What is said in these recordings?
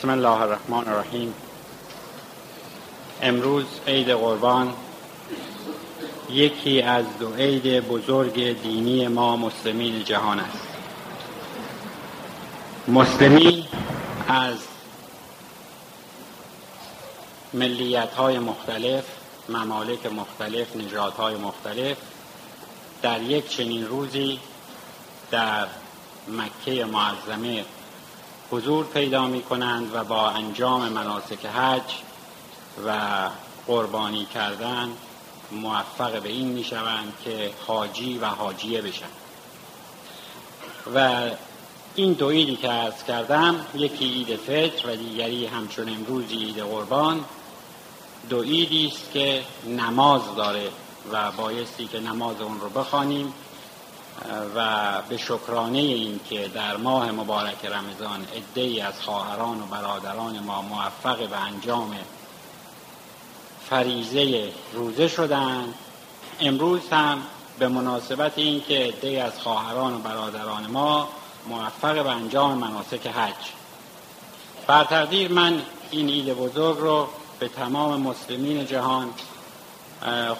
بسم الله الرحمن الرحیم. امروز عید قربان. یکی از دو عید بزرگ دینی ما مسلمین جهان است. مسلمین از ملیت های مختلف ممالک مختلف نژادهای مختلف در یک چنین روزی در مکه معظمه حضور پیدا می کنند و با انجام مناسک حج و قربانی کردن موفق به این می شوند که حاجی و حاجیه بشن. و این دو عیدی که ارز کردم یکی عید فطر و دیگری همچون امروزی عید قربان دو عیدی است که نماز داره و بایستی که نماز اون رو بخوانیم و به شکرانه این که در ماه مبارک رمضان ای از خواهران و برادران ما موفق به انجام فریزه روزه شدند امروز هم به مناسبت این که ای از خواهران و برادران ما موفق به انجام مناسک حج. بر تقدیر من این عید بزرگ رو به تمام مسلمین جهان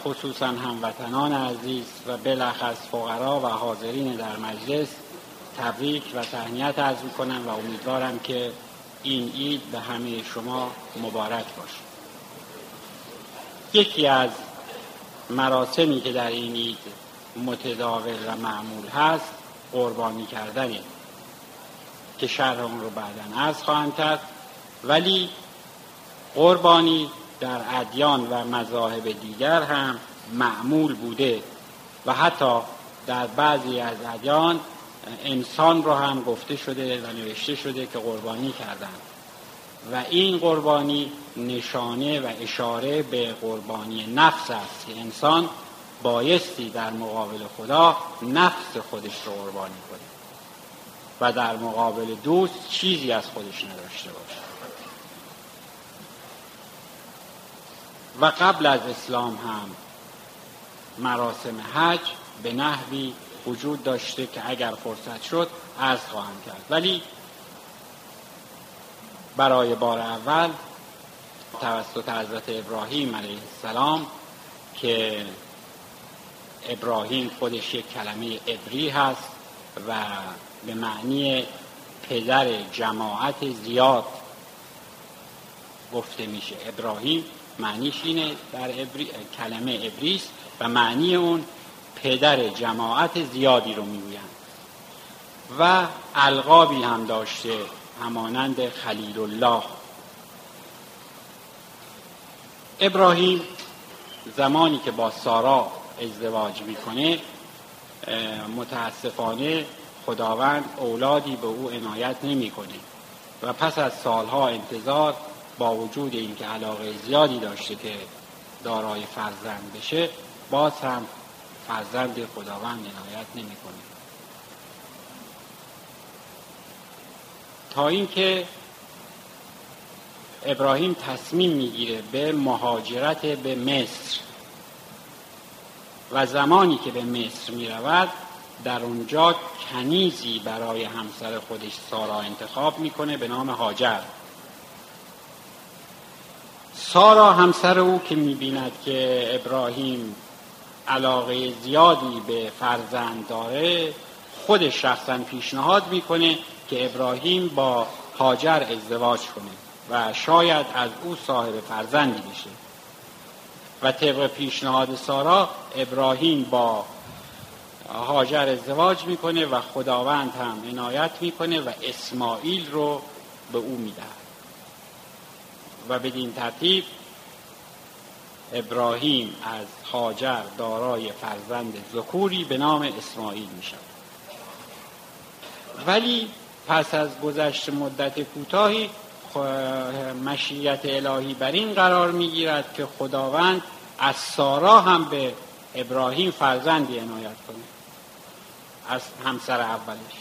خصوصا هموطنان عزیز و بلخص فقرا و حاضرین در مجلس تبریک و تهنیت عرض کنم و امیدوارم که این عید به همه شما مبارک باشه. یکی از مراسمی که در این عید متداول و معمول هست قربانی کردنه که شرح اون رو بعدا عرض خواهم کرد. ولی قربانی در ادیان و مذاهب دیگر هم معمول بوده و حتی در بعضی از ادیان انسان رو هم گفته شده و نوشته شده که قربانی کردند. و این قربانی نشانه و اشاره به قربانی نفس است که انسان بایستی در مقابل خدا نفس خودش رو قربانی کنه و در مقابل دوست چیزی از خودش نداشته باشه. و قبل از اسلام هم مراسم حج به نحوی وجود داشته که اگر فرصت شد عرض خواهم کرد. ولی برای بار اول توسط حضرت ابراهیم علیه السلام که ابراهیم خودش یک کلمه عبری هست و به معنی پدر جماعت زیاد گفته میشه ابراهیم معنیش اینه در عبری، کلمه عبریست و معنی اون پدر جماعت زیادی رو می‌گویند. و القابی هم داشته همانند خلیل الله ابراهیم زمانی که با سارا ازدواج می‌کنه متاسفانه خداوند اولادی به او عنایت نمی‌کنه. و پس از سالها انتظار با وجود اینکه علاقه زیادی داشته که دارای فرزند بشه باز هم فرزند خداوند عنایت نمی‌کنه. تا اینکه ابراهیم تصمیم می‌گیره به مهاجرت به مصر و زمانی که به مصر می‌رود در اونجا کنیزی برای همسر خودش سارا انتخاب می‌کنه به نام هاجر سارا همسر او که می‌بیند که ابراهیم علاقه زیادی به فرزند داره خود شخصا پیشنهاد می‌کنه که ابراهیم با هاجر ازدواج کنه و شاید از او صاحب فرزندی بشه. و طبق پیشنهاد سارا ابراهیم با هاجر ازدواج می‌کنه و خداوند هم عنایت می‌کنه و اسماعیل رو به او می‌دهد. و بدین ترتیب ابراهیم از هاجر دارای فرزند ذکوری به نام اسماعیل می شود ولی پس از گذشت مدت کوتاهی مشیت الهی بر این قرار می گیرد که خداوند از سارا هم به ابراهیم فرزندی عنایت کنه. از همسر اولش.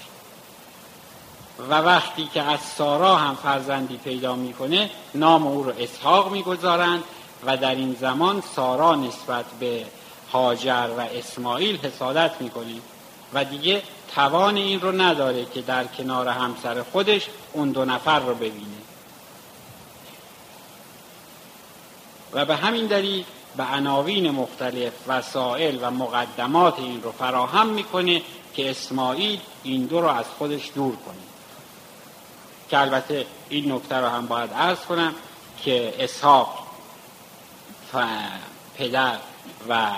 و وقتی که از سارا هم فرزندی پیدا می‌کنه نام او رو اسحاق می‌گذارند و در این زمان سارا نسبت به هاجر و اسماعیل حسادت می‌کنه و دیگه توان این رو نداره که در کنار همسر خودش اون دو نفر رو ببینه. و به همین دلیل به عناوین مختلف وسایل و مقدمات این رو فراهم می‌کنه که اسماعیل این دو رو از خودش دور کنه. که البته این نکته رو هم باید عرض کنم که اسحاق پدر و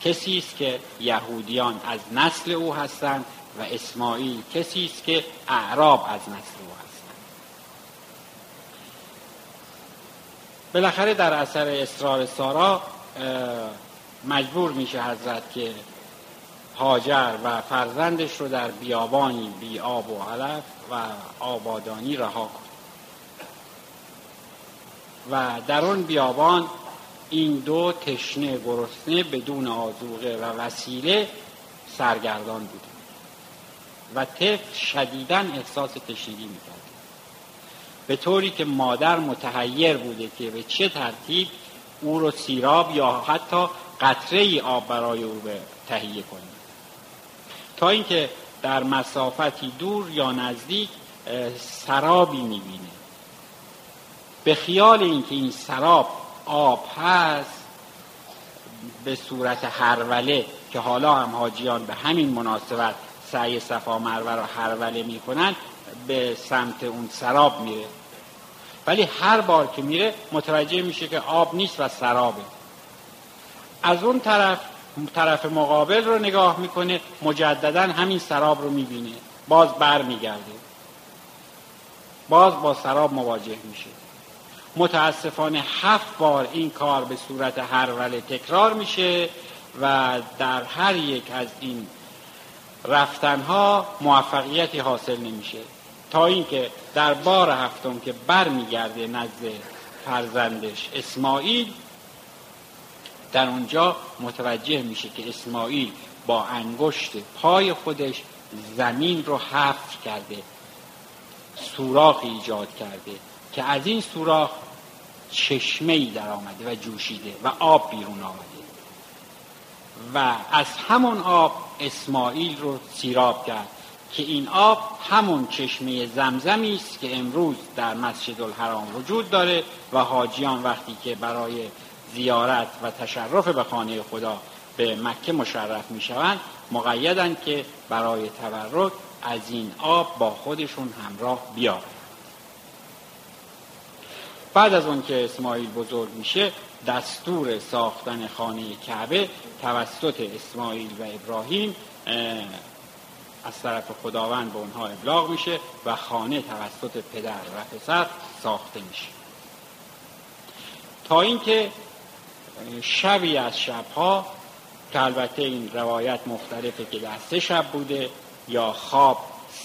کسی است که یهودیان از نسل او هستند و اسماعیل کسی است که اعراب از نسل او هستند. بالاخره در اثر اصرار سارا مجبور میشه حضرت که هاجر و فرزندش رو در بیابانی بی آب و علف و آبادانی رها کن. و در اون بیابان این دو تشنه گرسنه بدون آزوقه و وسیله سرگردان بوده و طفل شدیدا احساس تشنگی می‌کرد. به طوری که مادر متحیر بوده که به چه ترتیب او رو سیراب یا حتی قطره آب برای او به تهیه کنه. تا اینکه در مسافتی دور یا نزدیک سرابی می‌بینه. به خیال اینکه این سراب آب هست به صورت هروله که حالا هم حاجیان به همین مناسبت سعی صفا مروه رو هروله می‌کنن به سمت اون سراب میره. ولی هر بار که میره متوجه میشه که آب نیست و سرابه. از اون طرف طرف مقابل رو نگاه می‌کنه مجددا همین سراب رو می‌بینه. باز بر میگرده باز با سراب مواجه میشه. متاسفانه هفت بار این کار به صورت هر وله تکرار میشه و در هر یک از این رفتنها موفقیتی حاصل نمیشه. تا اینکه در بار هفتم که بر میگرده نزد فرزندش اسماعیل در اونجا متوجه میشه که اسماعیل با انگشت پای خودش زمین رو حفر کرده سوراخ ایجاد کرده که از این سوراخ چشمه ای در آمده و جوشیده و آب بیرون آمده. و از همون آب اسماعیل رو سیراب کرد که این آب همون چشمه زمزمی است که امروز در مسجد الحرام وجود داره و حاجیان وقتی که برای زیارت و تشرف به خانه خدا به مکه مشرف می شوند مقیدن که برای تبرک از این آب با خودشون همراه بیارن بعد از اون که اسماعیل بزرگ میشه دستور ساختن خانه کعبه توسط اسماعیل و ابراهیم از طرف خداوند به اونها ابلاغ میشه و خانه توسط پدر و پسر ساخته میشه. تا اینکه شبی از شبها که البته این روایت مختلفه که در سه شب بوده یا خواب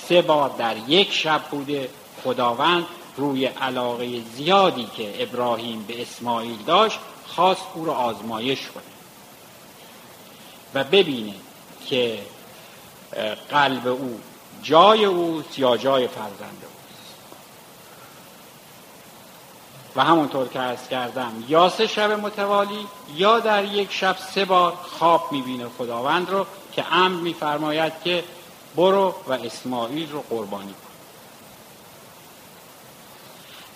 سه بار در یک شب بوده. خداوند روی علاقه زیادی که ابراهیم به اسماعیل داشت خواست او را آزمایش کنه و ببینه که قلب او جای اوست یا جای فرزند اوست و همونطور که ارز کردم یا سه شب متوالی یا در یک شب سه بار خواب می‌بینه خداوند رو که امر میفرماید که برو و اسماعیل رو قربانی کن.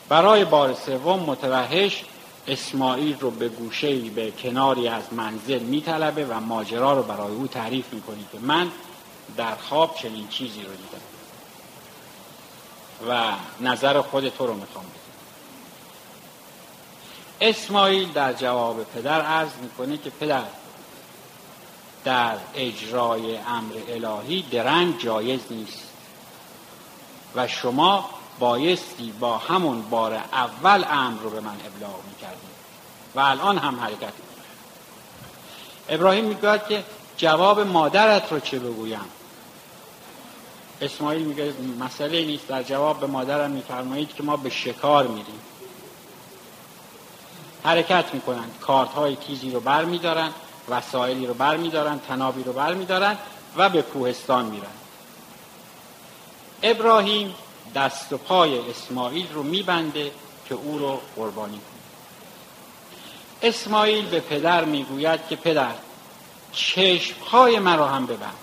برای بار سوم متوحش اسماعیل رو به گوشه به کناری از منزل میطلبه و ماجرا رو برای او تعریف می‌کنه که من در خواب چنین چیزی رو دیدم و نظر خود تو رو می‌خوام اسماعیل در جواب پدر عرض می‌کنه که پدر در اجرای امر الهی درنگ جایز نیست و شما بایستی با همون بار اول امر رو به من ابلاغ می‌کردیم و الان هم حرکت می‌کنه ابراهیم می‌گوید که جواب مادرت رو چه بگویم؟ اسماعیل میگه مسئله نیست در جواب به مادرم میفرمایید که ما به شکار میریم. حرکت می‌کنن. کارت های تیزی رو بر میدارن وسایلی رو بر میدارن تنابی رو بر میدارن و به کوهستان میرن. ابراهیم دست و پای اسماعیل رو میبنده که او رو قربانی کنه. اسماعیل به پدر می‌گوید که پدر چشمهای مرا هم ببند.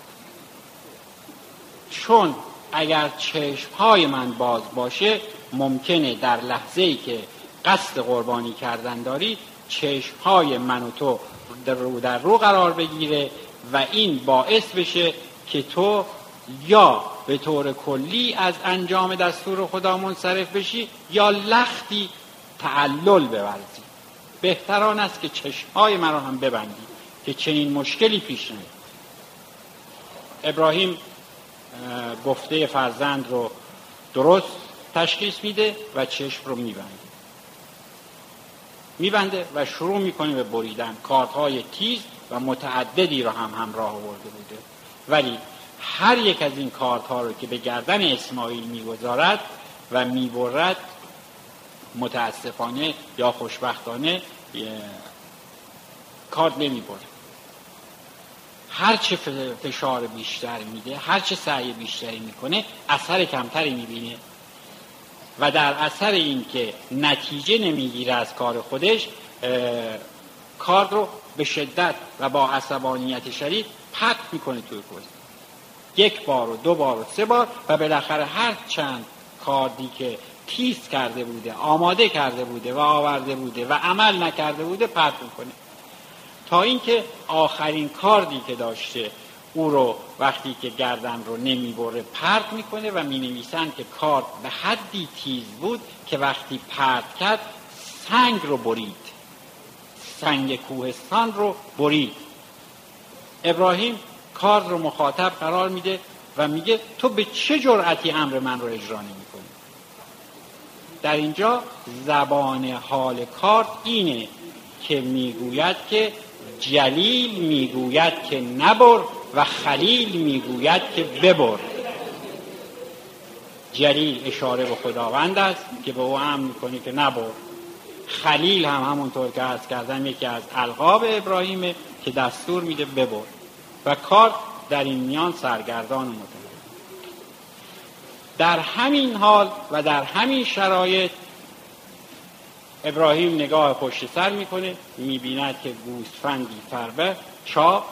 چون اگر چشمهای من باز باشه ممکنه در لحظه ای که قصد قربانی کردن داری چشم های من و تو در رو در رو قرار بگیره و این باعث بشه که تو یا به طور کلی از انجام دستور خدا منصرف بشی یا لختی تعلل بورزی. بهتران است که چشمهای مرا هم ببندی که چنین مشکلی پیش نیاد ابراهیم گفته فرزند رو درست تشخیص میده و چشم رو میبنده. میبنده و شروع می‌کنه به بریدن. کارتهای تیز و متعددی رو هم همراه آورده بوده. ولی هر یک از این کارتها رو که به گردن اسماعیل می‌گذارد و می‌برد متاسفانه یا خوشبختانه کارت نمی‌بره. هر چه فشار بیشتر میده هر چه سعی بیشتری می‌کنه اثر کمتری می‌بینه. و در اثر این که نتیجه نمی‌گیره از کار خودش کار رو به شدت و با عصبانیت شدید پرت می‌کنه توی کوز یک بار و دو بار و سه بار و بالاخره هر چند کاردی که تیز کرده بوده آماده کرده بوده و آورده بوده و عمل نکرده بوده پرت می‌کنه. تا اینکه آخرین کاردی که داشته او رو وقتی که گردن رو نمی‌بره پرت می‌کنه و می نویسن که کارد به حدی تیز بود که وقتی پرت کرد سنگ رو برید. سنگ کوهستان رو برید. ابراهیم کارد رو مخاطب قرار میده و میگه تو به چه جرأتی امر من رو اجرا نمی کنی در اینجا زبان حال کارد اینه که می‌گوید که جلیل می‌گوید که نبر و خلیل می‌گوید که ببر. جلیل اشاره به خداوند است که به او هم می‌کنه که نبر. خلیل هم همونطور که از کردن یکی از القاب ابراهیمه که دستور میده ببر و کار در این میان سرگردان و در همین حال و در همین شرایط ابراهیم نگاه پشت سر می‌کنه می‌بیند که گوسفندی فربه چاپ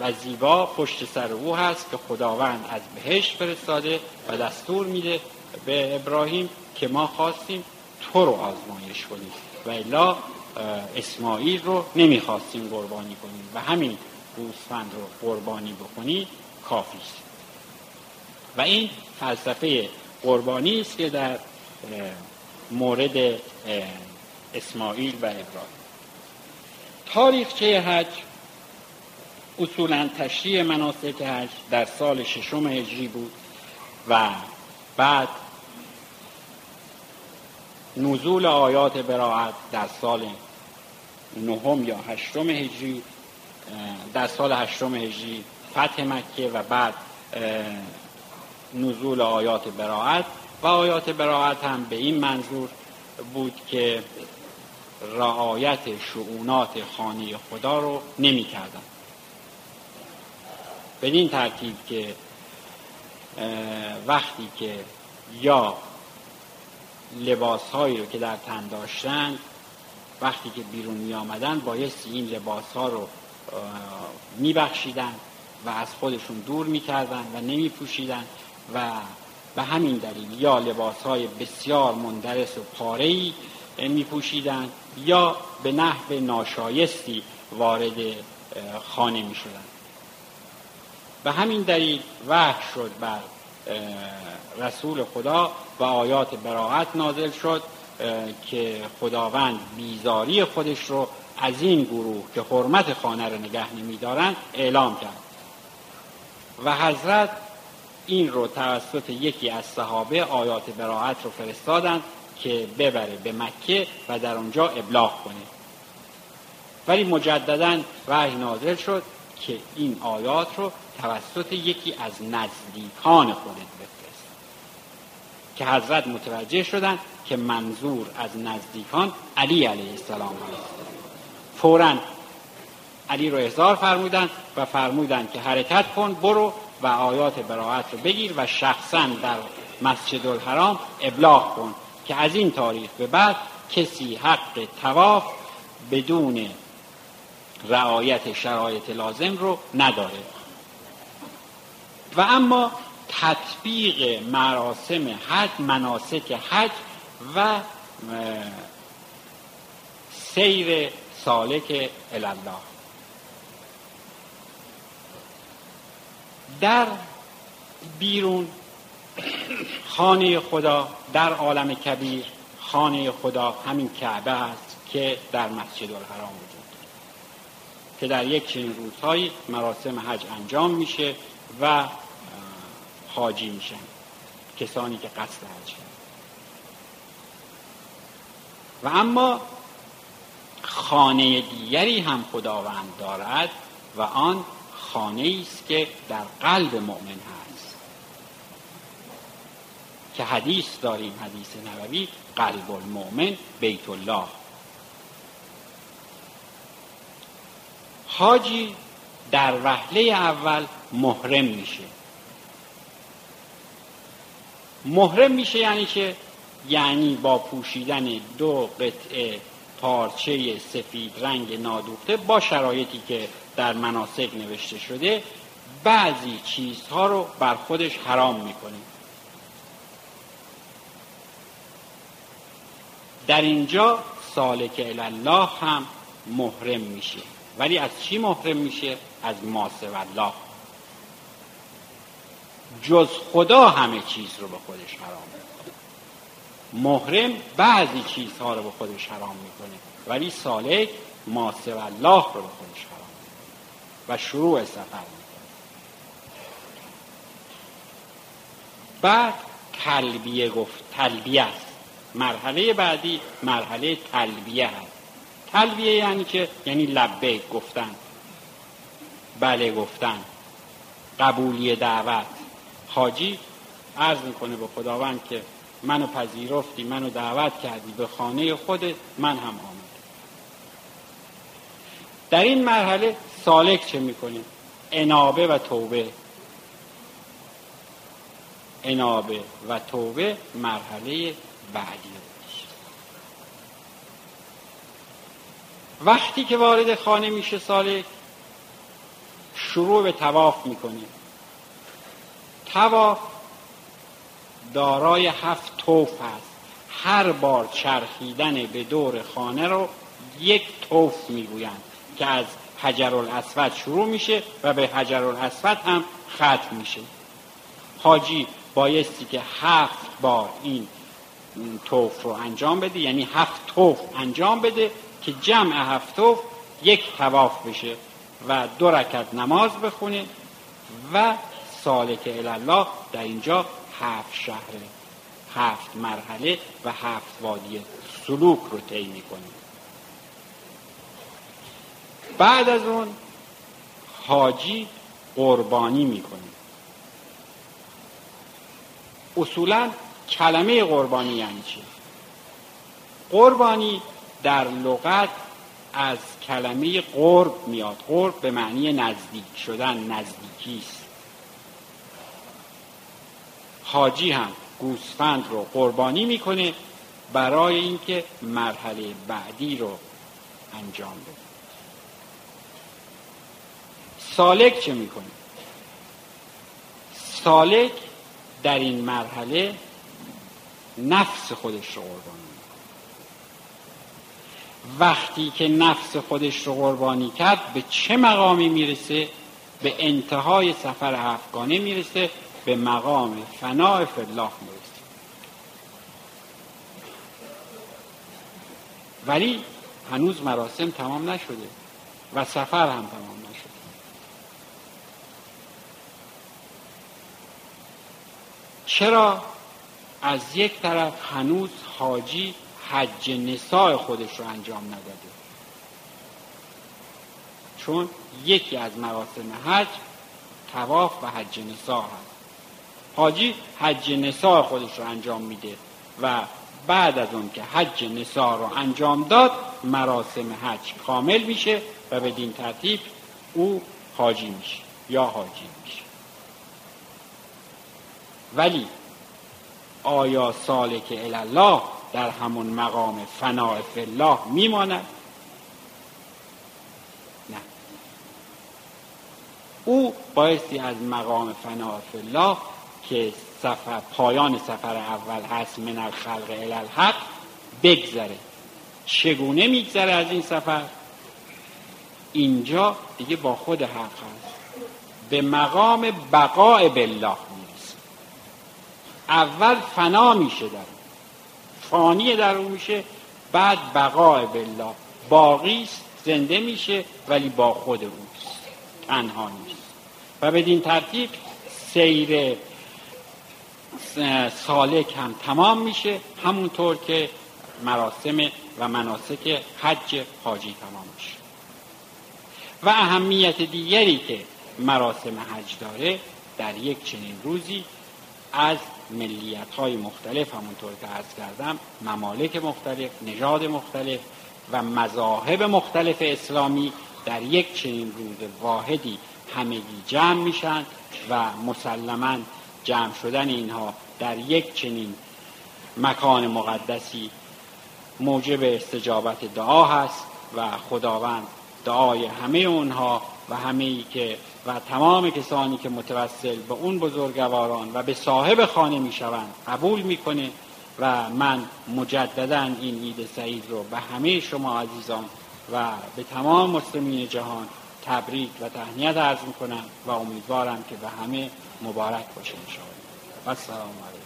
و زیبا پشت سر او هست که خداوند از بهشت فرستاده و دستور میده به ابراهیم که ما خواستیم تو رو آزمایش کنیم. و الا اسماعیل رو نمی‌خواستیم قربانی کنیم و همین گوسفند رو قربانی بکنی کافی است. و این فلسفه قربانی است که در مورد اسماعیل و ابراهیم. تاریخچه حج اصولا تشریع مناسک حج در سال ششم هجری بود و بعد نزول آیات براعت در سال نهم یا هشتم هجری در سال هشتم هجری فتح مکه و بعد نزول آیات براعت و آیات براعت هم به این منظور بود که رعایت شعونات خانه خدا رو نمی کردن بدین ترتیب که وقتی که یا لباس هایی رو که در تن داشتن وقتی که بیرون می آمدن بایستی این لباس ها رو می بخشیدن و از خودشون دور می کردن و نمی پوشیدن و به همین دلیل یا لباس های بسیار مندرس و پارهی می پوشیدن یا به نحو ناشایستی وارد خانه می شدن به همین دلیل وحش شد بر رسول خدا و آیات براعت نازل شد که خداوند بیزاری خودش رو از این گروه که حرمت خانه رو نگه نمیدارند اعلام کرد. و حضرت این رو توسط یکی از صحابه آیات براعت رو فرستادند که ببره به مکه و در اونجا ابلاغ کنه. ولی مجددا وحی نازل شد. که این آیات رو توسط یکی از نزدیکان خودت بفرست. که حضرت متوجه شدن که منظور از نزدیکان علی علیه السلام هست. فورا علی رو احضار فرمودن و فرمودن که حرکت کن برو و آیات براعت رو بگیر و شخصا در مسجد الحرام ابلاغ کن که از این تاریخ به بعد کسی حق تواف بدون رعایت شرایط لازم رو نداره. و اما تطبیق مراسم حج مناسک حج و سیر سالک الله در بیرون خانه خدا در عالم کبیر خانه خدا همین کعبه است که در مسجد الحرام که در یک چنین روزهایی مراسم حج انجام میشه و حاجی میشن کسانی که قصد حج و اما خانه دیگری هم خداوند دارد و آن خانه است که در قلب مؤمن هست. که حدیث داریم حدیث نبوی قلب المؤمن بیت الله. حاجی در وحله اول محرم میشه. محرم میشه یعنی که یعنی با پوشیدن دو قطعه پارچه سفید رنگ نادوخته با شرایطی که در مناسک نوشته شده بعضی چیزها رو بر خودش حرام می‌کنه. در اینجا سالک الله هم محرم میشه. ولی از چی محرم میشه؟ از ماسه الله جز خدا همه چیز رو به خودش حرام می‌کنه. محرم بعضی چیزها رو به خودش حرام می‌کنه ولی سالک ماسه الله رو به خودش حرام و شروع سفر می‌کنه. بعد تلبیه گفت تلبیه است. مرحله بعدی مرحله تلبیه هست. تلبیه یعنی که یعنی لبه گفتن. بله گفتن. قبولی دعوت. حاجی عرض می‌کنه به خداوند که منو پذیرفتی منو دعوت کردی به خانه خودت من هم آمد در این مرحله سالک چه می‌کنه انابه و توبه. انابه و توبه مرحله بعدی. وقتی که وارد خانه میشه سالک شروع به تواف می‌کنه. تواف دارای هفت توف هست هر بار چرخیدن به دور خانه رو یک توف می‌گویند که از حجر الاسود شروع میشه و به حجر الاسود هم ختم میشه. حاجی بایستی که هفت بار این توف رو انجام بده یعنی هفت توف انجام بده که جمع هفت توف یک تواف بشه و دو رکت نماز بخونه و سالک الله در اینجا هفت شهره هفت مرحله و هفت وادی سلوک رو طی می‌کنه. بعد از اون حاجی قربانی می‌کنه. اصولا کلمه قربانی یعنی چی؟ قربانی در لغت از کلمه قرب میاد. قرب به معنی نزدیک شدن نزدیکی است. حاجی هم گوسفند رو قربانی می‌کنه برای اینکه مرحله بعدی رو انجام بده. سالک چه می‌کنه؟ سالک در این مرحله نفس خودش رو قربانی وقتی که نفس خودش رو قربانی کرد به چه مقامی می‌رسه؟ به انتهای سفر افغانه می‌رسه به مقام فناع فلاح می‌رسه. ولی هنوز مراسم تمام نشده و سفر هم تمام نشده. چرا از یک طرف هنوز حاجی حج نساء خودش رو انجام نداده. چون یکی از مراسم حج تواف و حج نساء هست. حاجی حج نساء خودش رو انجام میده و بعد از اون که حج نساء رو انجام داد مراسم حج کامل میشه و بدین ترتیب او حاجی میشه یا حاجی میشه. ولی آیا سالک الله در همون مقام فناع الله میماند؟ نه. او بایستی از مقام فناع الله که سفر پایان سفر اول هست من الخلق الالحق بگذره. چگونه میگذره از این سفر؟ اینجا دیگه با خود حق هست. به مقام بقاء بالله می‌رسه. اول فنا میشه در فانی در اون میشه بعد بقاء بالله. باقی زنده میشه ولی با خود اوست. تنها نیست. و بدین ترتیب سیر سالک هم تمام میشه. همونطور که مراسم و مناسک حج حاجی تمام میشه. و اهمیت دیگری که مراسم حج داره در یک چنین روزی از ملیت های مختلف همونطور که عرض کردم ممالک مختلف نژاد مختلف و مذاهب مختلف اسلامی در یک چنین روز واحدی همگی جمع میشن و مسلما جمع شدن اینها در یک چنین مکان مقدسی موجب استجابت دعا هست و خداوند دعای همه اونها و همه ای که و تمام کسانی که متوسل به اون بزرگواران و به صاحب خانه می‌شوند قبول می‌کنه و من مجددا این عید سعید رو به همه شما عزیزان و به تمام مسلمین جهان تبریک و تهنیت عرض می‌کنم و امیدوارم که به همه مبارک باشه انشاءالله. و السلام علیکم.